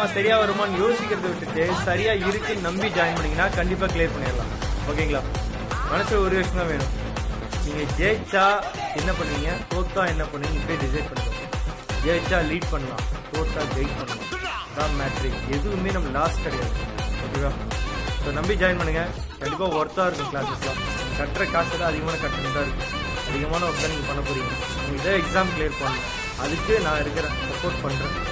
வருமா சரியா வருமான்னு யோசிக்கிறத விட்டுட்டு சரியா இருக்குன்னு நம்பி ஜாயின் பண்ணீங்கன்னா கண்டிப்பா கிளியர் பண்ணிடலாம். ஓகேங்களா? மனசுல ஒரு விஷயம் தான் வேணும். நீங்க ஜெயிச்சா என்ன பண்ணுவீங்க? தோத்தா என்ன பண்ணுவீங்க? இப்படியே டிசைட் பண்ணுங்க. ஜெயிச்சா லீட் பண்ணலாம். தோத்தா ஜெயிட் பண்ணலாம். தான் மேட்ரிக் எதுவுமே நம்ம லாஸ் கிடையாது. ஓகேவா? ஸோ நம்பி ஜாயின் பண்ணுங்க. கண்டிப்பா ஒர்த்தா இருக்கும் கிளாஸஸ்லாம் கட்டுற காசு தான் அதிகமான கட்டணம் தான் இருக்கும் அதிகமான ஒர்க் தான் நீங்கள் பண்ண போறீங்க. நீங்கள் இதே எக்ஸாம் கிளியர் பண்ணணும். அதுக்கு நான் இருக்கிறேன் சப்போர்ட் பண்ணுறேன்